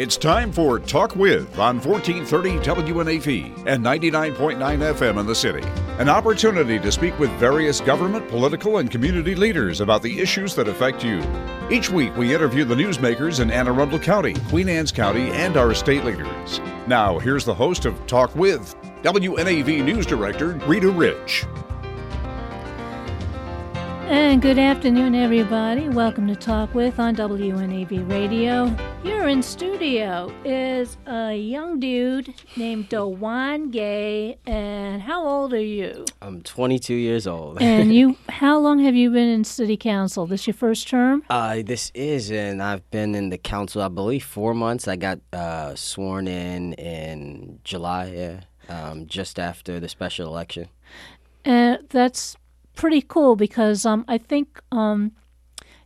It's time for Talk With on 1430 WNAV and 99.9 FM in the city. An opportunity to speak with various government, political, and community leaders about the issues that affect you. Each week, we interview the newsmakers in Anne Arundel County, Queen Anne's County, and our state leaders. Now, here's the host of Talk With, WNAV News Director Rita Rich. And good afternoon, everybody. Welcome to Talk With on WNAV Radio. Here in studio is a young dude named DaJuan Gay. And how old are you? I'm 22 years old. and you, how long have you been in city council? This your first term? Uh, this is, and I've been in the council, I believe, four months. I got uh, sworn in in July, yeah, um, just after the special election. And that's pretty cool because um, I think um,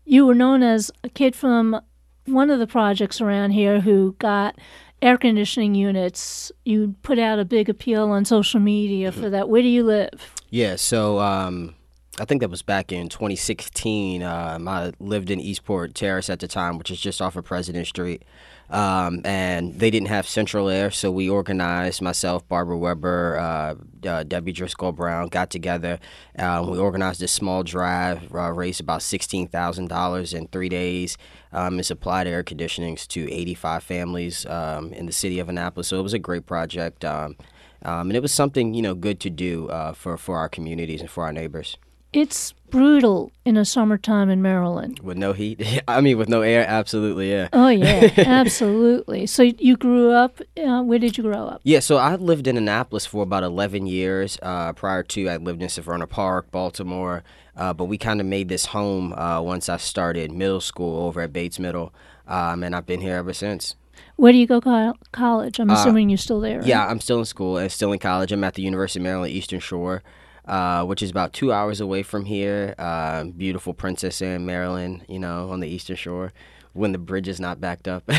you were known as a kid from one of the projects around here who got air conditioning units. You put out a big appeal on social media for that. Where do you live? Yeah, so um, I think that was back in 2016. Um, I lived in Eastport Terrace at the time, which is just off of President Street. Um, and they didn't have central air, so we organized myself, Barbara Weber, uh, uh, Debbie Driscoll Brown got together. Um, we organized a small drive, uh, raised about sixteen thousand dollars in three days, um, and supplied air conditionings to eighty-five families um, in the city of Annapolis. So it was a great project, um, and it was something you know good to do uh, for for our communities and for our neighbors. It's brutal in the summertime in Maryland. With no heat? I mean, with no air? Absolutely, yeah. Oh, yeah, absolutely. So you grew up, uh, where did you grow up? Yeah, so I lived in Annapolis for about 11 years. Uh, prior to, I lived in Severna Park, Baltimore. Uh, but we kind of made this home uh, once I started middle school over at Bates Middle. Um, and I've been here ever since. Where do you go co- college? I'm assuming you're still there. Right? Yeah, I'm still in school and still in college. I'm at the University of Maryland Eastern Shore. Uh, which is about two hours away from here. Uh, beautiful Princess Anne, Maryland, you know, on the Eastern Shore. When the bridge is not backed up. when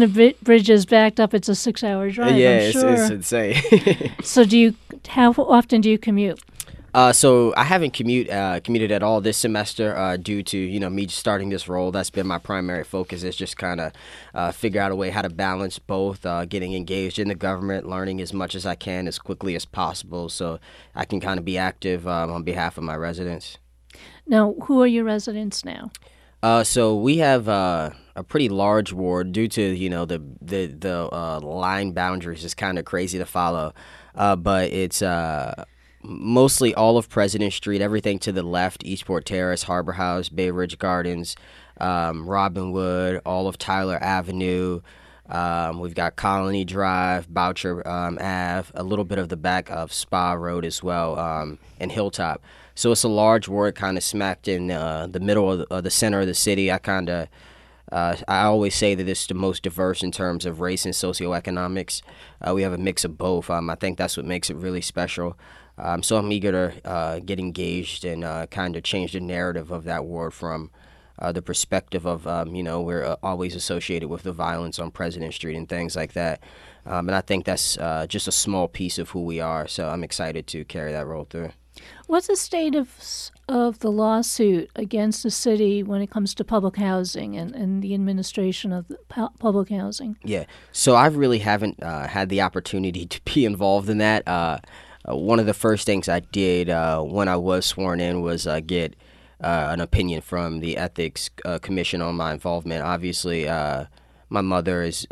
the bridge is backed up, it's a six-hour drive. Yeah, it's, it's insane. so, do you? How often do you commute? Uh, so I haven't commute uh, commuted at all this semester uh, due to you know me starting this role. That's been my primary focus is just kind of uh, figure out a way how to balance both, uh, getting engaged in the government, learning as much as I can as quickly as possible, so I can kind of be active um, on behalf of my residents. Now, who are your residents now? Uh, so we have uh, a pretty large ward due to you know the the the uh, line boundaries is kind of crazy to follow, uh, but it's uh, mostly all of President Street, everything to the left, Eastport Terrace, Harbor House, Bay Ridge Gardens, um, Robinwood, all of Tyler Avenue. Um, we've got Colony Drive, Boucher um, Ave, a little bit of the back of Spa Road as well, um, and Hilltop. So it's a large ward, kind of smacked in uh, the middle of the, the, center of the city. I kind of, uh, I always say that it's the most diverse in terms of race and socioeconomics. Uh, we have a mix of both. Um, I think that's what makes it really special. Um, so I'm eager to uh, get engaged and uh, kind of change the narrative of that ward from uh, the perspective of, um, you know, we're uh, always associated with the violence on President Street and things like that. Um, and I think that's uh, just a small piece of who we are. So I'm excited to carry that role through. What's the state of of the lawsuit against the city when it comes to public housing and, and the administration of the pu- public housing? Yeah, so I really haven't uh, had the opportunity to be involved in that. Uh, uh, one of the first things I did uh, when I was sworn in was uh, get uh, an opinion from the Ethics uh, Commission on my involvement. Obviously, uh, my mother is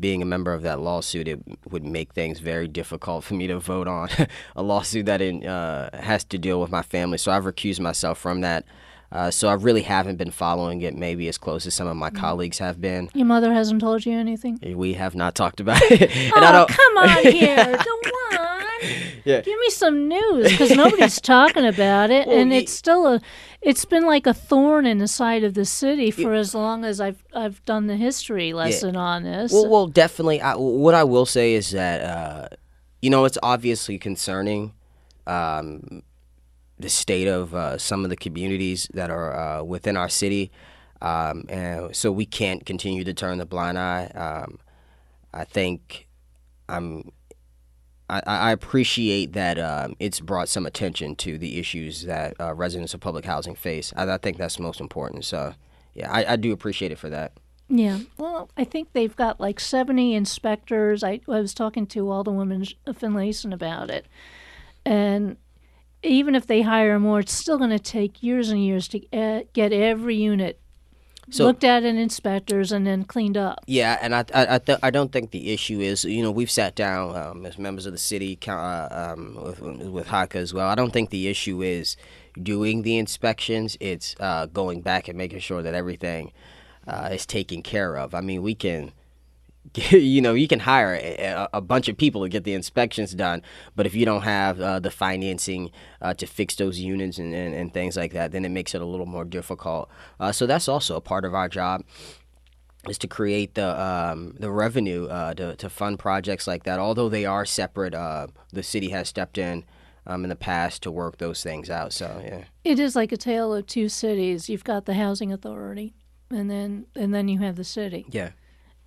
being a member of that lawsuit. It would make things very difficult for me to vote on a lawsuit that in, has to deal with my family. So I've recused myself from that. Uh, so I really haven't been following it maybe as close as some of my Mm. colleagues have been. Your mother hasn't told you anything? We have not talked about it. and oh, I don't, come on here. DaJuan. Yeah. Give me some news because nobody's talking about it, Well, and it's still a. It's been like a thorn in the side of the city for as long as I've I've done the history lesson on this. Well, well, definitely. I, what I will say is that uh, you know it's obviously concerning um, the state of uh, some of the communities that are uh, within our city, um, and so we can't continue to turn the blind eye. Um, I think I'm. I, I appreciate that um, it's brought some attention to the issues that uh, residents of public housing face. I, I think that's most important. So yeah, I, I do appreciate it for that. Yeah. Well, I think they've got like 70 inspectors. I, I was talking to Alderwoman Finlayson about it. And even if they hire more, it's still going to take years and years to uh, get every unit So- looked at and inspectors and then cleaned up. Yeah, and I I I, th- I don't think the issue is you know we've sat down um, as members of the city uh, um, with with HACA as well. I don't think the issue is doing the inspections. It's uh, going back and making sure that everything uh, is taken care of. I mean, we can. You know, you can hire a, a bunch of people to get the inspections done, but if you don't have uh, the financing uh, to fix those units and, and, and things like that, then it makes it a little more difficult. Uh, so that's also a part of our job is to create the um, the revenue uh, to to fund projects like that. Although they are separate, uh, the city has stepped in um, in the past to work those things out. So yeah, It is like a tale of two cities. You've got the housing authority, and then and then you have the city. yeah,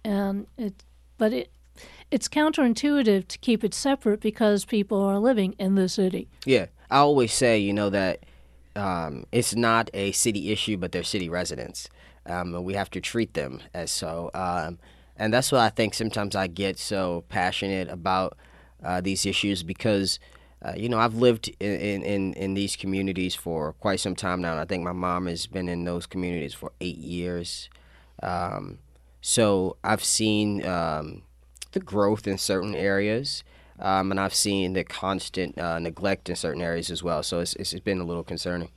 and it but it it's counterintuitive to keep it separate because people are living in the city. yeah. I always say, you know, that um, it's not a city issue, but they're city residents, um, and we have to treat them as so. Um, and that's why I think sometimes I get so passionate about uh, these issues because. Uh, you know, I've lived in, in, in, these communities for quite some time now, and I think my mom has been in those communities for eight years. Um, so I've seen um, the growth in certain areas, um, and I've seen the constant uh, neglect in certain areas as well. So it's, it's been a little concerning.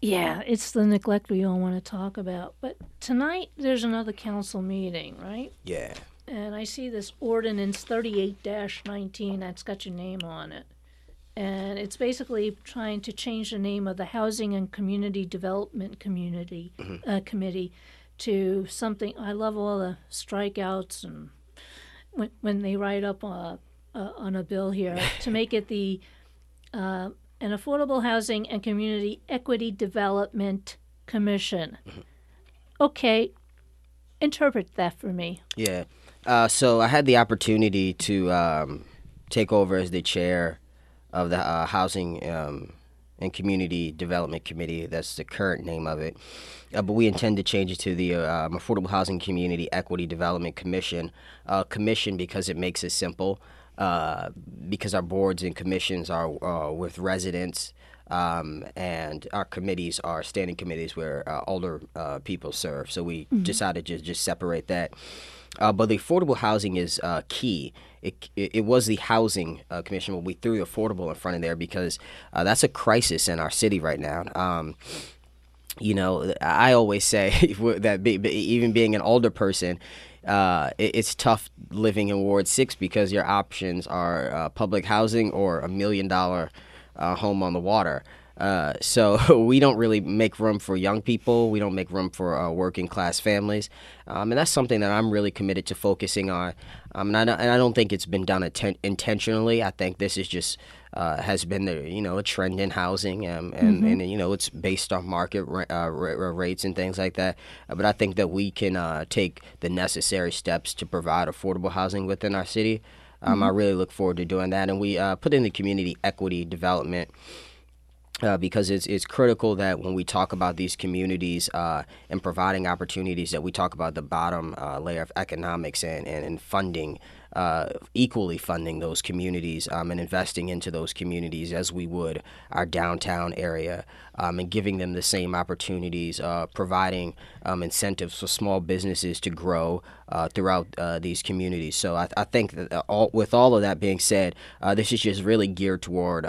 Yeah, it's the neglect we all want to talk about. But tonight there's another council meeting, right? Yeah. And I see this ordinance 38-19 that's got your name on it. And it's basically trying to change the name of the Housing and Community Development Community uh, Committee to something. I love all the strikeouts and when, when they write up uh, uh, on a bill here to make it the uh, an Affordable Housing and Community Equity Development Commission. Okay, interpret that for me. Yeah. Uh, so I had the opportunity to um, take over as the chair of the uh, Housing um, and Community Development Committee. That's the current name of it. Uh, but we intend to change it to the um, Affordable Housing Community Equity Development Commission. Uh, commission because it makes it simple. Uh, because our boards and commissions are uh, with residents, um, and our committees are standing committees where uh, older uh, people serve. So we decided to just separate that. Uh, but the affordable housing is uh, key. It, it, was the housing uh, commission, but we threw affordable in front of there because uh, that's a crisis in our city right now. Um, you know, I always say that be, even being an older person, uh, it, it's tough living in Ward Six because your options are uh, public housing or a million dollar uh, home on the water. Uh, so we don't really make room for young people. We don't make room for uh, working class families, um, and that's something that I'm really committed to focusing on. Um, and, I don't, and I don't think it's been done atten- intentionally. I think this is just uh, has been the you know a trend in housing, um, and and you know it's based on market ra- uh, ra- rates and things like that. But I think that we can uh, take the necessary steps to provide affordable housing within our city. Um, I really look forward to doing that, and we uh, put in the community equity development uh, because it's it's critical that when we talk about these communities uh, and providing opportunities, that we talk about the bottom uh, layer of economics and and, and funding. Uh, equally funding those communities um, and investing into those communities as we would our downtown area um, and giving them the same opportunities, uh, providing um, incentives for small businesses to grow uh, throughout uh, these communities. So I, I think that uh, all, with all of that being said, this is just really geared toward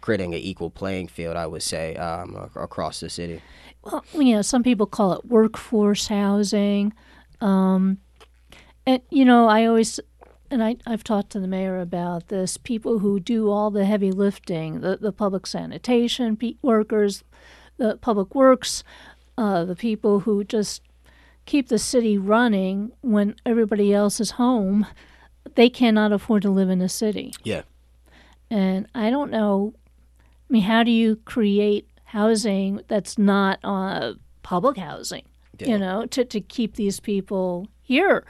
creating an equal playing field, I would say, um, across the city. Well, you know, some people call it workforce housing. Um, and, you know, I always, and I, I've talked to the mayor about this people who do all the heavy lifting, the, the public sanitation pe- workers, the public works, uh, the people who just keep the city running when everybody else is home, they cannot afford to live in a city. Yeah. And I don't know. I mean, how do you create housing that's not uh, public housing? Yeah. You know, to, to keep these people here.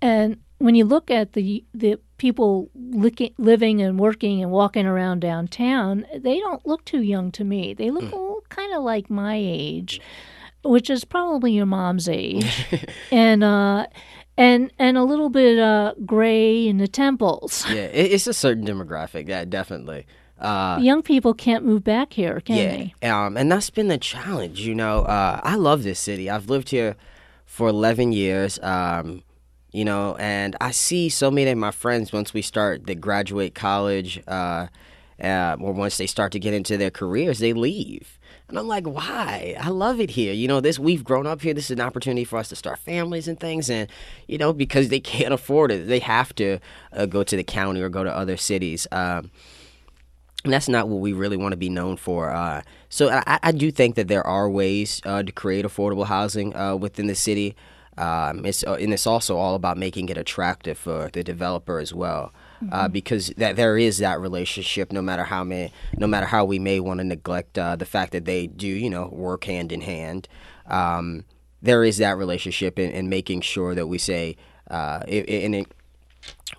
And when you look at the the people looking, living and working and walking around downtown, they don't look too young to me. They look kind of like my age. which is probably your mom's age, and uh, and and a little bit uh, gray in the temples. Yeah, it's a certain demographic. Yeah, definitely. Uh, Young people can't move back here, can they? yeah, um, and that's been the challenge. You know, uh, I love this city. I've lived here for 11 years. Um, you know, and I see so many of my friends once we start to graduate college, uh, uh, or once they start to get into their careers, they leave. And I'm like, why? I love it here. You know, this we've grown up here. This is an opportunity for us to start families and things. And you know, because they can't afford it, they have to uh, go to the county or go to other cities. Um, and that's not what we really want to be known for. Uh, so I, I do think that there are ways uh, to create affordable housing uh, within the city. Um, it's uh, and it's also all about making it attractive for the developer as well, uh, because that there is that relationship. No matter how may, no matter how we may want to neglect uh, the fact that they do, you know, work hand in hand. Um, there is that relationship in, in making sure that we say, uh, i- i- and it,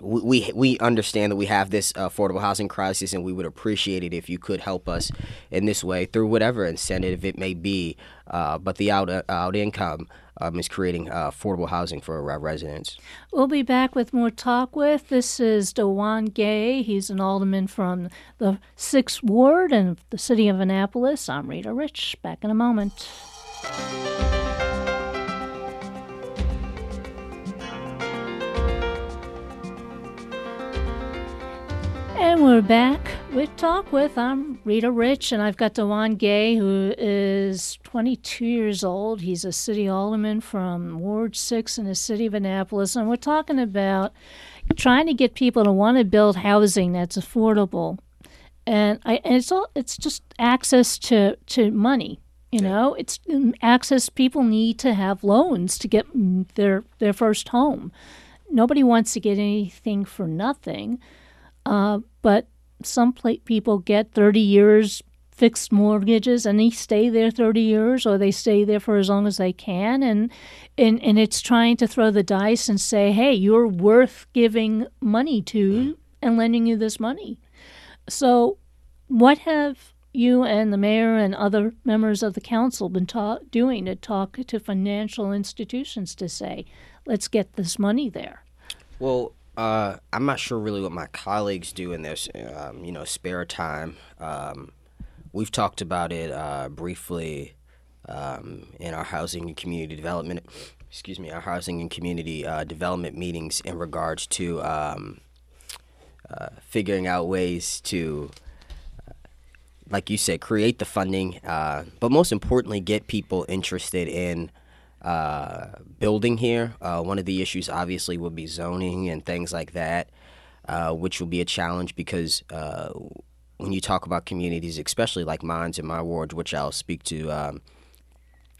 we we understand that we have this affordable housing crisis, and we would appreciate it if you could help us in this way through whatever incentive it may be. Uh, but the out out income um, is creating uh, affordable housing for our residents. We'll be back with more talk with. This is DaJuan Gay. He's an alderman from the 6th Ward and the city of Annapolis. I'm Rita Rich. Back in a moment. And we're back with Talk With. I'm Rita Rich, and I've got DaJuan Gay, who is 22 years old. He's a city alderman from Ward 6 in the city of Annapolis. And we're talking about trying to get people to want to build housing that's affordable. And, I, and it's all it's just access to, to money. You know, it's um, access. People need to have loans to get mm, their their first home. Nobody wants to get anything for nothing. Uh, but some people get 30 years fixed mortgages and they stay there 30 years or they stay there for as long as they can. And and, and it's trying to throw the dice and say hey you're worth giving money to and lending you this money. So what have you and the mayor and other members of the council been ta- doing to talk to financial institutions to say let's get this money there? Well, uh, I'm not sure really what my colleagues do in their, um, you know, spare time. Um, we've talked about it uh, briefly um, in our housing and community development. Excuse me, our housing and community uh, development meetings in regards to um, uh, figuring out ways to like you said, create the funding, uh, but most importantly, get people interested in uh, building here. Uh, one of the issues, obviously, would be zoning and things like that, uh, which will be a challenge because uh, when you talk about communities, especially like mine's in my ward, which I'll speak to, um,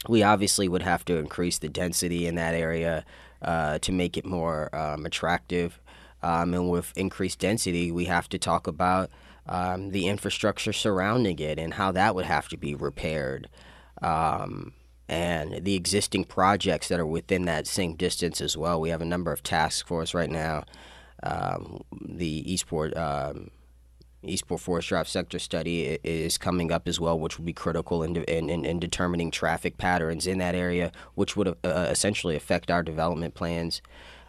we obviously would have to increase the density in that area uh, to make it more um, attractive. Um, and with increased density, we have to talk about um, the infrastructure surrounding it and how that would have to be repaired. Um, and the existing projects that are within that same distance as well. We have a number of tasks for us right now. Um, the Eastport um, Eastport Forest Drive sector study is coming up as well, which will be critical in, in, in, in determining traffic patterns in that area, which would uh, essentially affect our development plans.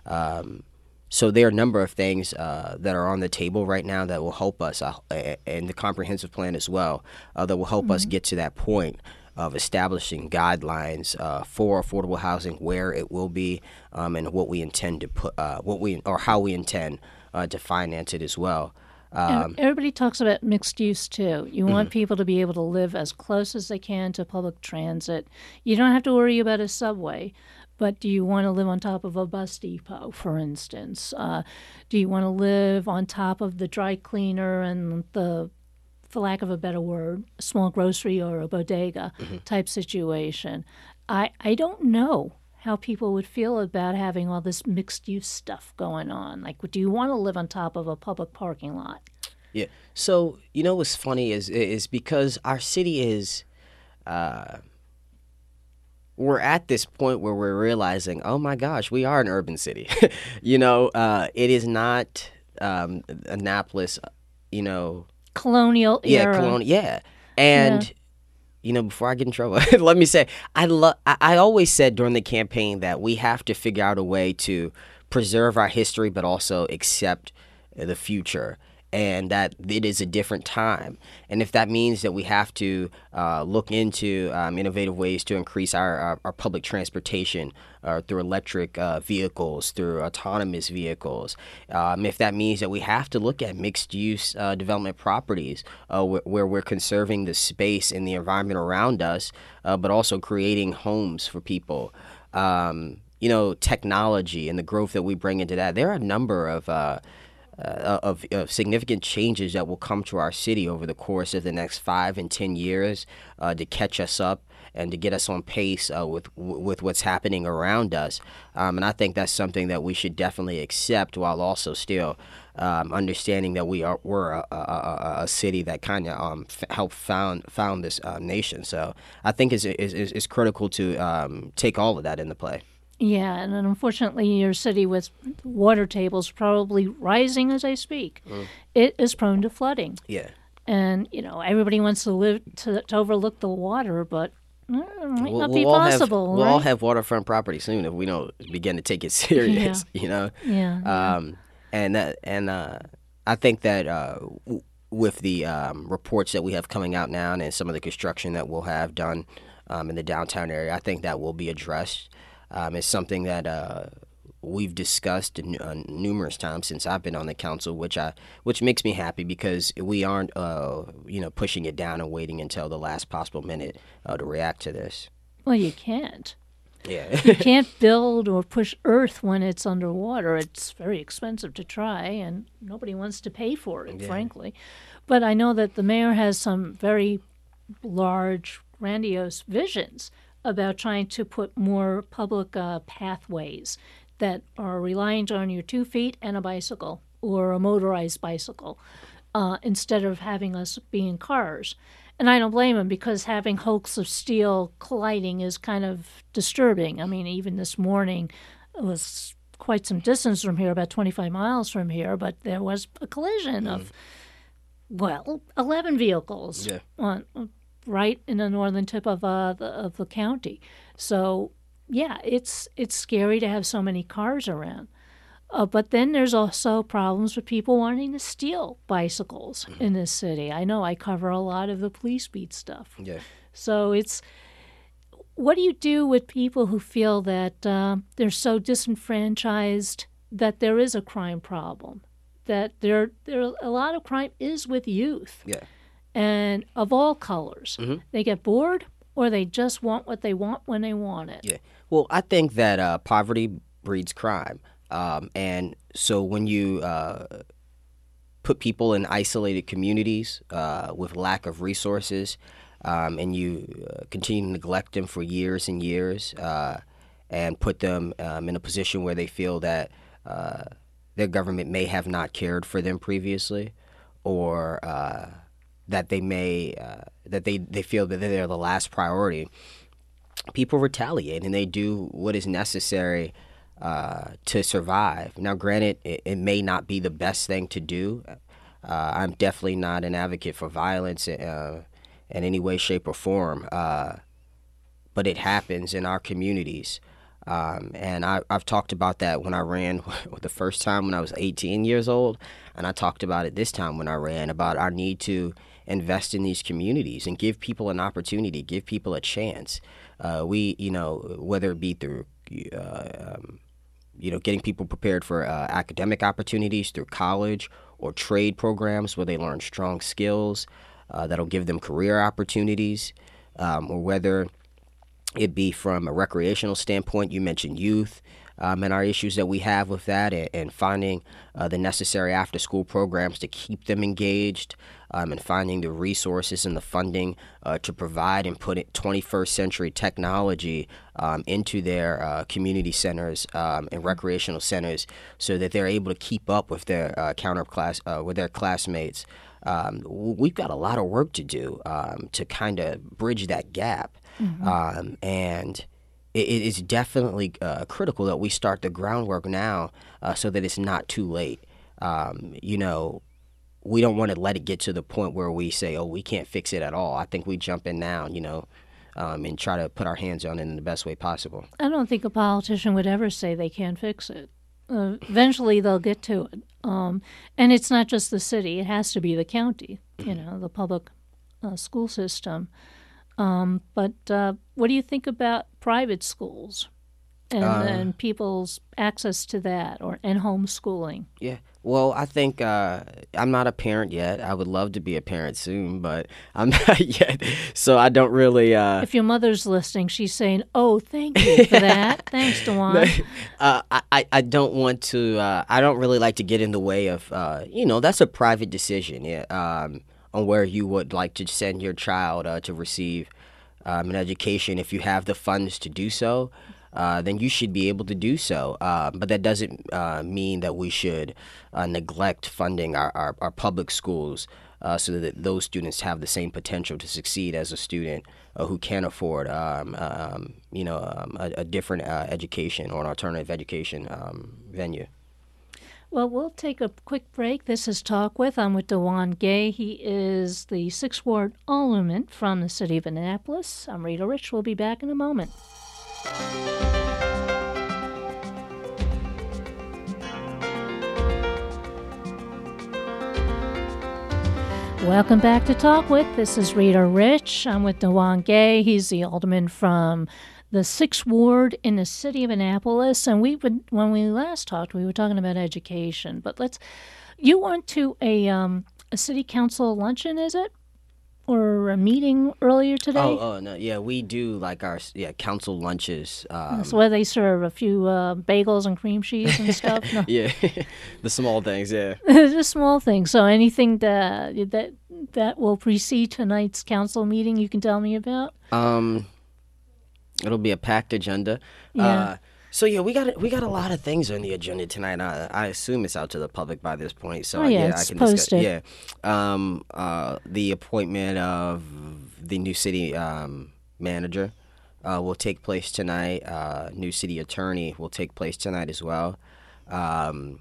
Um, so there are a number of things uh, that are on the table right now that will help us, uh, and the comprehensive plan as well, uh, that will help us get to that point of establishing guidelines uh, for affordable housing, where it will be, um, and what we intend to put, uh, what we or how we intend uh, to finance it as well. Um, everybody talks about mixed use too. You want Mm-hmm. people to be able to live as close as they can to public transit. You don't have to worry about a subway, but do you want to live on top of a bus depot, for instance? Uh, do you want to live on top of the dry cleaner and the, for lack of a better word, a small grocery or a bodega Mm-hmm. type situation? I, I don't know how people would feel about having all this mixed use stuff going on. Like, do you want to live on top of a public parking lot? Yeah. So you know what's funny is is because our city is, uh, we're at this point where we're realizing, oh my gosh, we are an urban city. you know, uh, it is not um, Annapolis. You know, colonial era. yeah, colonial, yeah, and you know, before I get in trouble, let me say I love. I, I always said during the campaign that we have to figure out a way to preserve our history, but also accept the future and that it is a different time. And if that means that we have to uh, look into um, innovative ways to increase our, our, our public transportation uh, through electric uh, vehicles, through autonomous vehicles, um, if that means that we have to look at mixed use uh, development properties uh, wh- where we're conserving the space and the environment around us, uh, but also creating homes for people. Um, you know, technology and the growth that we bring into that. There are a number of uh, of, of, significant changes that will come to our city over the course of the next five and ten years uh, to catch us up and to get us on pace uh, with with what's happening around us. Um, and I think that's something that we should definitely accept, while also still um, understanding that we are we're a, a, a city that kind of um, f- helped found found this uh, nation. So I think it's, is is critical to um, take all of that into play. Yeah, and unfortunately, your city with water tables probably rising as I speak, mm. it is prone to flooding. Yeah, and you know everybody wants to live to, to overlook the water, but mm, it might we'll, not we'll be possible. Have, we'll all have waterfront property soon if we don't begin to take it serious. Yeah. You know. Yeah. Um, and that, and uh, I think that uh, w- with the um, reports that we have coming out now and some of the construction that we'll have done um, in the downtown area, I think that will be addressed um, is something that uh, we've discussed uh, numerous times since I've been on the council, which I which makes me happy because we aren't uh, you know pushing it down and waiting until the last possible minute uh, to react to this. Well, you can't. Yeah. you can't build or push earth when it's underwater. It's very expensive to try, and nobody wants to pay for it, yeah. frankly. But I know that the mayor has some very large, grandiose visions about trying to put more public uh, pathways that are reliant on your two feet and a bicycle or a motorized bicycle uh, instead of having us be in cars. And I don't blame him because having hulks of steel colliding is kind of disturbing. I mean, even this morning it was quite some distance from here, about 25 miles from here, but there was a collision mm. of, well, 11 vehicles yeah. on, right in the northern tip of uh, the of the county. So yeah, it's it's scary to have so many cars around. Uh, but then there's also problems with people wanting to steal bicycles mm-hmm. in this city. I know I cover a lot of the police beat stuff. Yeah. So it's what do you do with people who feel that uh, they're so disenfranchised that there is a crime problem, that there there a lot of crime is with youth. Yeah and of all colors. Mm-hmm. They get bored or they just want what they want when they want it. Yeah. Well, I think that uh, poverty breeds crime. Um, and so when you uh, put people in isolated communities uh, with lack of resources um, and you uh, continue to neglect them for years and years uh, and put them um, in a position where they feel that uh, their government may have not cared for them previously or that they may uh, that they, they feel that they're the last priority, people retaliate and they do what is necessary uh, to survive. Now, granted, it, it, may not be the best thing to do. Uh, I'm definitely not an advocate for violence uh, in any way, shape, or form, uh, but it happens in our communities. Um, and I, have talked about that when I ran the first time when I was 18 years old, and I talked about it this time when I ran about our need to invest in these communities and give people an opportunity, give people a chance. Uh, we, you know, whether it be through, uh, um, you know, getting people prepared for uh, academic opportunities through college or trade programs where they learn strong skills uh, that'll give them career opportunities, um, or whether it be from a recreational standpoint. You mentioned youth um, and our issues that we have with that, and, and finding uh, the necessary after school programs to keep them engaged, um, and finding the resources and the funding uh, to provide and put 21st century technology um, into their uh, community centers um, and recreational centers so that they're able to keep up with their uh, counterclass uh, with their classmates. Um, we've got a lot of work to do um, to kind of bridge that gap. Mm-hmm. Um, and it is definitely uh, critical that we start the groundwork now uh, so that it's not too late. Um, you know, we don't want to let it get to the point where we say, "Oh, we can't fix it at all." I think we jump in now, you know, um, and try to put our hands on it in the best way possible. I don't think a politician would ever say they can't fix it. Uh, eventually, they'll get to it. Um, and it's not just the city; it has to be the county. You know, the public uh, school system. Um, but uh, what do you think about private schools and, Uh, and people's access to that, or and homeschooling? Yeah. Well, I think uh, I'm not a parent yet. I would love to be a parent soon, but I'm not yet. So I don't really. Uh, If your mother's listening, she's saying, "Oh, thank you for that. Thanks, DaJuan." uh, I, I- don't want to. Uh, I don't really like to get in the way of. Uh, you know, that's a private decision. Yeah. Um, on where you would like to send your child uh, to receive um, an education. If you have the funds to do so, uh, then you should be able to do so. Uh, but that doesn't uh, mean that we should uh, neglect funding our, our, our public schools. Uh, so that those students have the same potential to succeed as a student uh, who can afford, um, um, you know, um, a, a different uh, education or an alternative education um, venue. Well, we'll take a quick break. This is Talk With. I'm with DaJuan Gay. He is the Sixth Ward Alderman from the city of Annapolis. I'm Rita Rich. We'll be back in a moment. Welcome back to Talk With. This is Rita Rich. I'm with DaJuan Gay. He's the alderman from the Sixth Ward in the city of Annapolis. And we would, when we last talked, we were talking about education. But let's, you went to a um, a city council luncheon, is it, or a meeting earlier today? Oh, oh no, yeah, we do like our yeah council lunches. Um, That's where they serve a few uh, bagels and cream cheese and stuff. No. yeah, the small things. Yeah. just small things. So anything that that that will precede tonight's council meeting, you can tell me about. Um, it'll be a packed agenda. Yeah. Uh, so yeah, we got a- we got a lot of things on the agenda tonight. I, I assume it's out to the public by this point. So Oh, yeah, yeah, it's I can discuss. Yeah, um, uh, the appointment of the new city um, manager uh, will take place tonight. Uh, new city attorney will take place tonight as well. Um,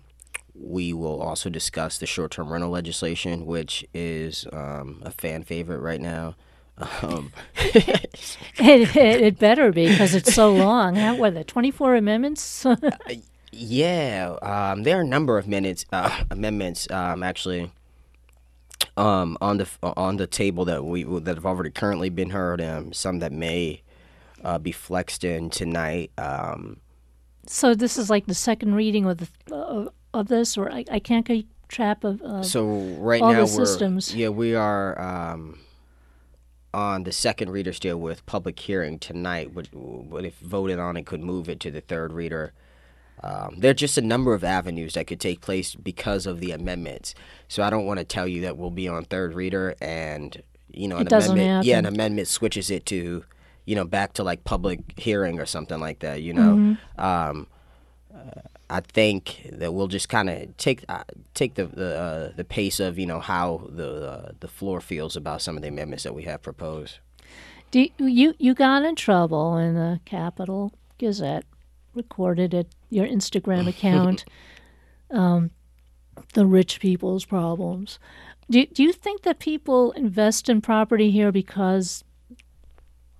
we will also discuss the short-term rental legislation, which is um, a fan favorite right now. Um, It, it, it better be because it's so long. How, what are the twenty four amendments? Yeah, um, there are a number of minutes uh, amendments um, actually um, on the on the table that we that have already currently been heard. and some that may uh, be flexed in tonight. Um, so this is like the second reading of the uh, of this, or I, I can't keep track of. Uh, so right now we're systems. yeah we are um, on the second reader still with public hearing tonight. But, but if voted on, it could move it to the third reader. Um, there are just a number of avenues that could take place because of the amendments. So I don't want to tell you that we'll be on third reader and you know an amendment. Yeah, an amendment switches it to you know back to like public hearing or something like that. You know. Mm-hmm. Um, uh, I think that we'll just kind of take uh, take the the, uh, the pace of you know how the uh, the floor feels about some of the amendments that we have proposed. do you you got in trouble in the Capital Gazette, recorded at your Instagram account. um, the rich people's problems. Do do you think that people invest in property here because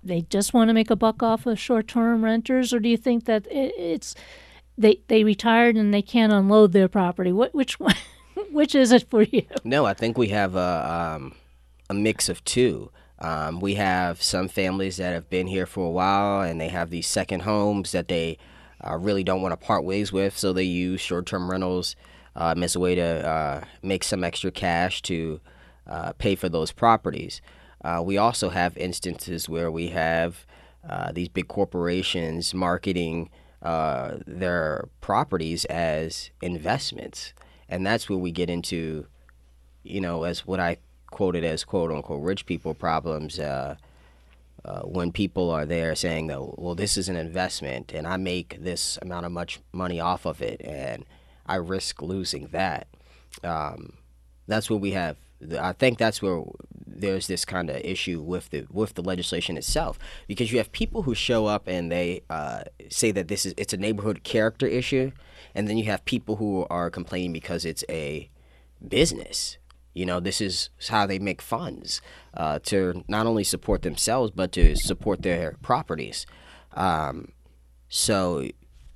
they just want to make a buck off of short-term renters, or do you think that it, it's they they retired and they can't unload their property? What which one? Which is it for you? No, I think we have a um, a mix of two. Um, we have some families that have been here for a while and they have these second homes that they uh, really don't want to part ways with, so they use short term rentals um, as a way to uh, make some extra cash to uh, pay for those properties. Uh, we also have instances where we have uh, these big corporations marketing uh, their properties as investments. And that's where we get into you know, as what I quoted as quote unquote rich people problems, uh, uh, when people are there saying that, well, this is an investment and I make this amount of much money off of it and I risk losing that. Um, that's where we have. I think that's where there's this kind of issue with the with the legislation itself because you have people who show up and they uh, say that this is it's a neighborhood character issue, and then you have people who are complaining because it's a business You know, this is how they make funds uh, to not only support themselves but to support their properties. Um, so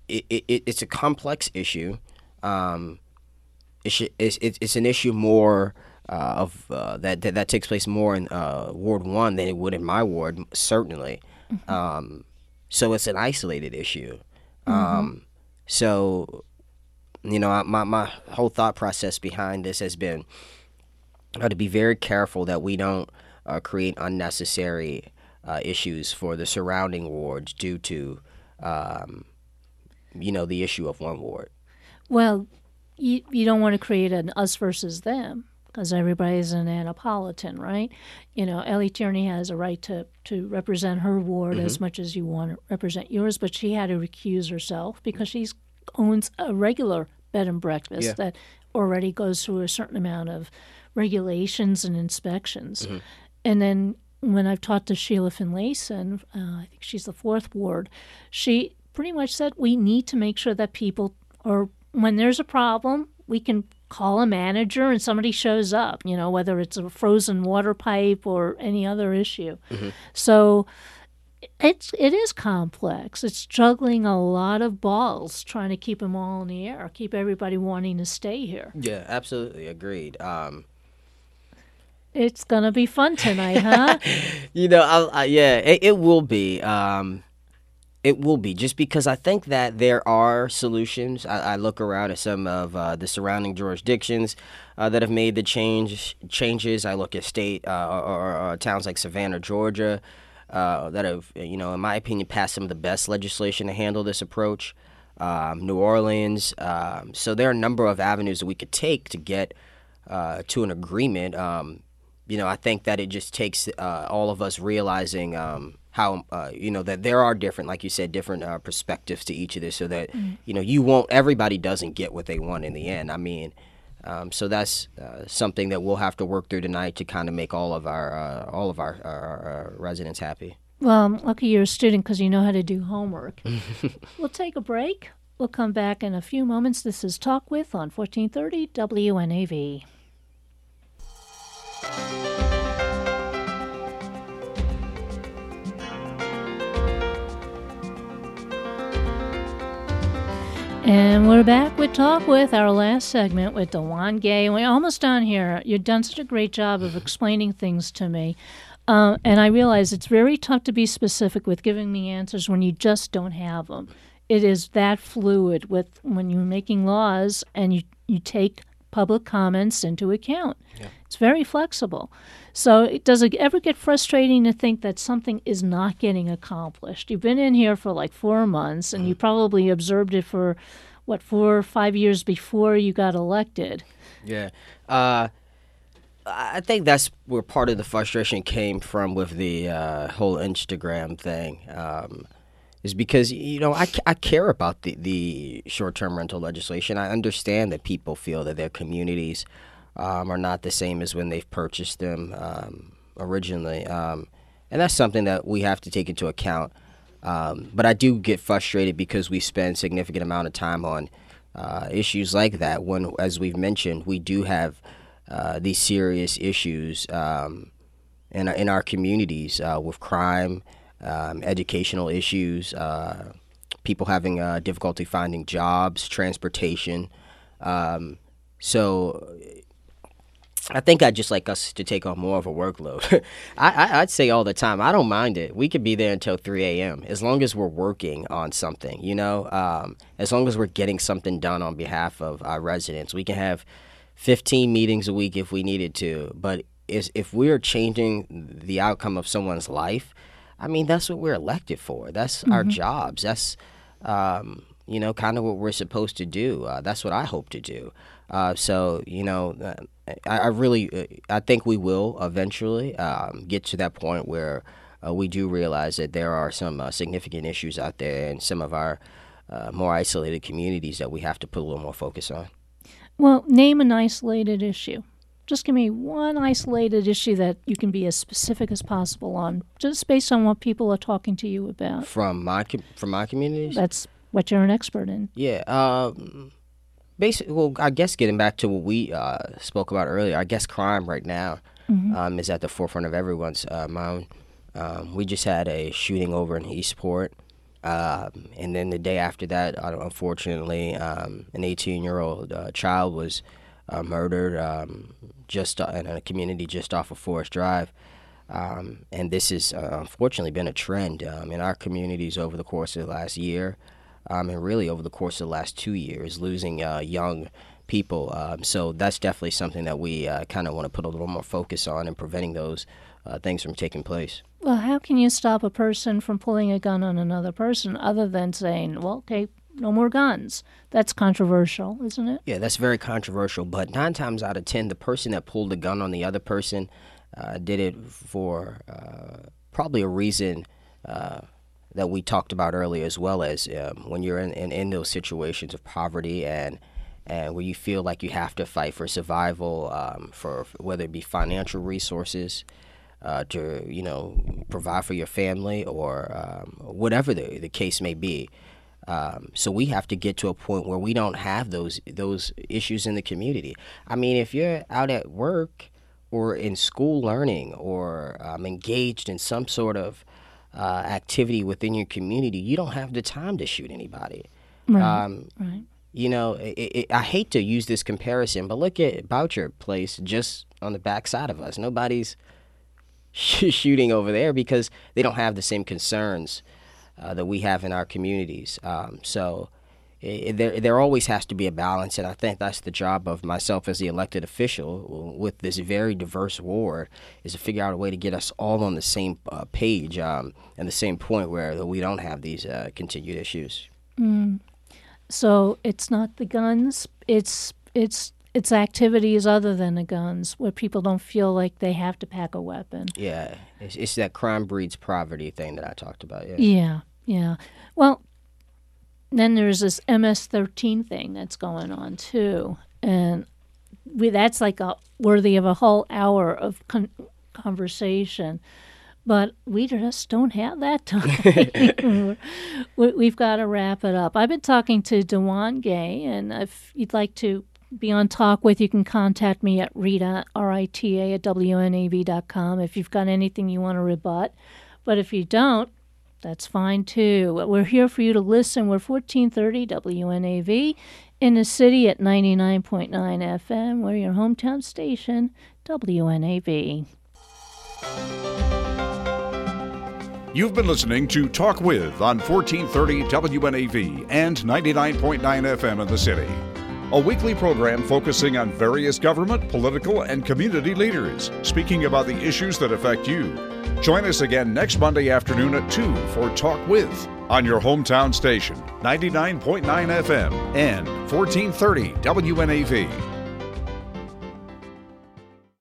it, it, it's a complex issue. Um, it's, it's, it's an issue more of uh, that, that, that takes place more in uh, Ward One than it would in my ward, certainly. Mm-hmm. Um, so it's an isolated issue. Mm-hmm. Um, so, you know, my my whole thought process behind this has been uh, to be very careful that we don't uh, create unnecessary uh, issues for the surrounding wards due to, um, you know, the issue of one ward. Well, you you don't want to create an us versus them because everybody's an Annapolitan, right? You know, Elly Tierney has a right to, to represent her ward mm-hmm. as much as you want to represent yours, but she had to recuse herself because she owns a regular bed and breakfast yeah. that already goes through a certain amount of regulations and inspections. Mm-hmm. And then when I've talked to Sheila Finlayson, uh, I think she's the fourth ward, she pretty much said we need to make sure that people, or when there's a problem, we can call a manager and somebody shows up, you know, whether it's a frozen water pipe or any other issue. Mm-hmm. So it's it is complex. It's juggling a lot of balls, trying to keep them all in the air, keep everybody wanting to stay here. Yeah, absolutely agreed. Um, it's gonna be fun tonight, huh? you know, I, I, yeah, it, it, will be. Um, it will be just because I think that there are solutions. I, I look around at some of uh, the surrounding jurisdictions uh, that have made the change changes. I look at state uh, or, or, towns like Savannah, Georgia, uh, that have, you know, in my opinion, passed some of the best legislation to handle this approach. Um, New Orleans. Um, so there are a number of avenues that we could take to get uh, to an agreement. Um, you know, I think that it just takes uh, all of us realizing um, how uh, you know that there are different, like you said, different uh, perspectives to each of this, so that mm. you know you won't. Everybody doesn't get what they want in the end. I mean, um, so that's uh, something that we'll have to work through tonight to kind of make all of our uh, all of our, our, our, residents happy. Well, I'm lucky you're a student because you know how to do homework. we'll take a break. We'll come back in a few moments. This is Talk With on 1430 WNAV. And we're back with Talk With, our last segment with DaJuan Gay. We're almost done here. You've done such a great job of explaining things to me. Uh, and I realize it's very tough to be specific with giving me answers when you just don't have them. It is that fluid with when you're making laws and you, you take public comments into account. Yeah. It's very flexible. So, does it ever get frustrating to think that something is not getting accomplished? You've been in here for like four months, and mm. you probably observed it for what four or five years before you got elected. Yeah. Uh, I think that's where part of the frustration came from with the uh, whole Instagram thing. Um, is because you know I, I care about the, the short-term rental legislation. I understand that people feel that their communities um, are not the same as when they've purchased them um, originally. Um, and that's something that we have to take into account. Um, but I do get frustrated because we spend significant amount of time on uh, issues like that. When, as we've mentioned, we do have uh, these serious issues um, in in our communities uh, with crime, um, educational issues, uh, people having uh, difficulty finding jobs, transportation. so I think I'd just like us to take on more of a workload. I, would say all the time, I don't mind it. We could be there until 3 a.m. as long as we're working on something, you know, um, as long as we're getting something done on behalf of our residents. We can have 15 meetings a week if we needed to, but is, if we're changing the outcome of someone's life, I mean, that's what we're elected for. That's mm-hmm. our jobs. That's, um, you know, kind of what we're supposed to do. Uh, that's what I hope to do. Uh, so you know, uh, I, I, really, I think we will eventually um, get to that point where uh, we do realize that there are some uh, significant issues out there in some of our uh, more isolated communities that we have to put a little more focus on. Well, name an isolated issue. Just give me one isolated issue that you can be as specific as possible on, just based on what people are talking to you about. From my from my communities. That's what you're an expert in. Yeah. Um, basically, well, I guess getting back to what we uh, spoke about earlier, I guess crime right now um, is at the forefront of everyone's uh, mind. Um, we just had a shooting over in Eastport. Um, and then the day after that, uh, unfortunately, um, an 18 year old uh, child was uh, murdered um, just uh, in a community just off of Forest Drive. Um, and this has uh, unfortunately been a trend um, in our communities over the course of the last year, um, and really over the course of the last two years, losing uh, young people. Um, so that's definitely something that we uh, kind of want to put a little more focus on and preventing those uh, things from taking place. Well, how can you stop a person from pulling a gun on another person other than saying, well, okay, no more guns? That's controversial, isn't it? Yeah, that's very controversial. But nine times out of ten, the person that pulled the gun on the other person uh, did it for uh, probably a reason uh, that we talked about earlier, as well as um, when you're in, in, in those situations of poverty and and where you feel like you have to fight for survival, um, for whether it be financial resources. Uh, to you know provide for your family or um, whatever the, the case may be. Um, so we have to get to a point where we don't have those those issues in the community. I mean, if you're out at work or in school learning or um, engaged in some sort of uh, activity within your community, you don't have the time to shoot anybody. Right. Um, right. you know, it, it, I hate to use this comparison, but look at Boucher Place just on the backside of us. Nobody's sh- shooting over there because they don't have the same concerns uh, that we have in our communities. Um, so it, there, there always has to be a balance, and I think that's the job of myself as the elected official with this very diverse ward is to figure out a way to get us all on the same uh, page um, and the same point where we don't have these uh, continued issues. So it's not the guns, it's it's it's activities other than the guns where people don't feel like they have to pack a weapon. Yeah, it's, it's that crime breeds poverty thing that I talked about. Yeah. Yeah, yeah. Well, then there's this MS-13 thing that's going on too, and we that's like a worthy of a whole hour of con- conversation. But we just don't have that time. we, we've got to wrap it up. I've been talking to DaJuan Gay, and if you'd like to be on talk with, you can contact me at Rita, R-I-T-A, at WNAV.com if you've got anything you want to rebut. But if you don't, that's fine too. We're here for you to listen. We're 1430 WNAV in the city at 99.9 FM. We're your hometown station, WNAV. You've been listening to Talk With on 1430 WNAV and 99.9 FM in the city. A weekly program focusing on various government, political, and community leaders, speaking about the issues that affect you. Join us again next Monday afternoon at 2 for Talk With on your hometown station, 99.9 FM and 1430 WNAV.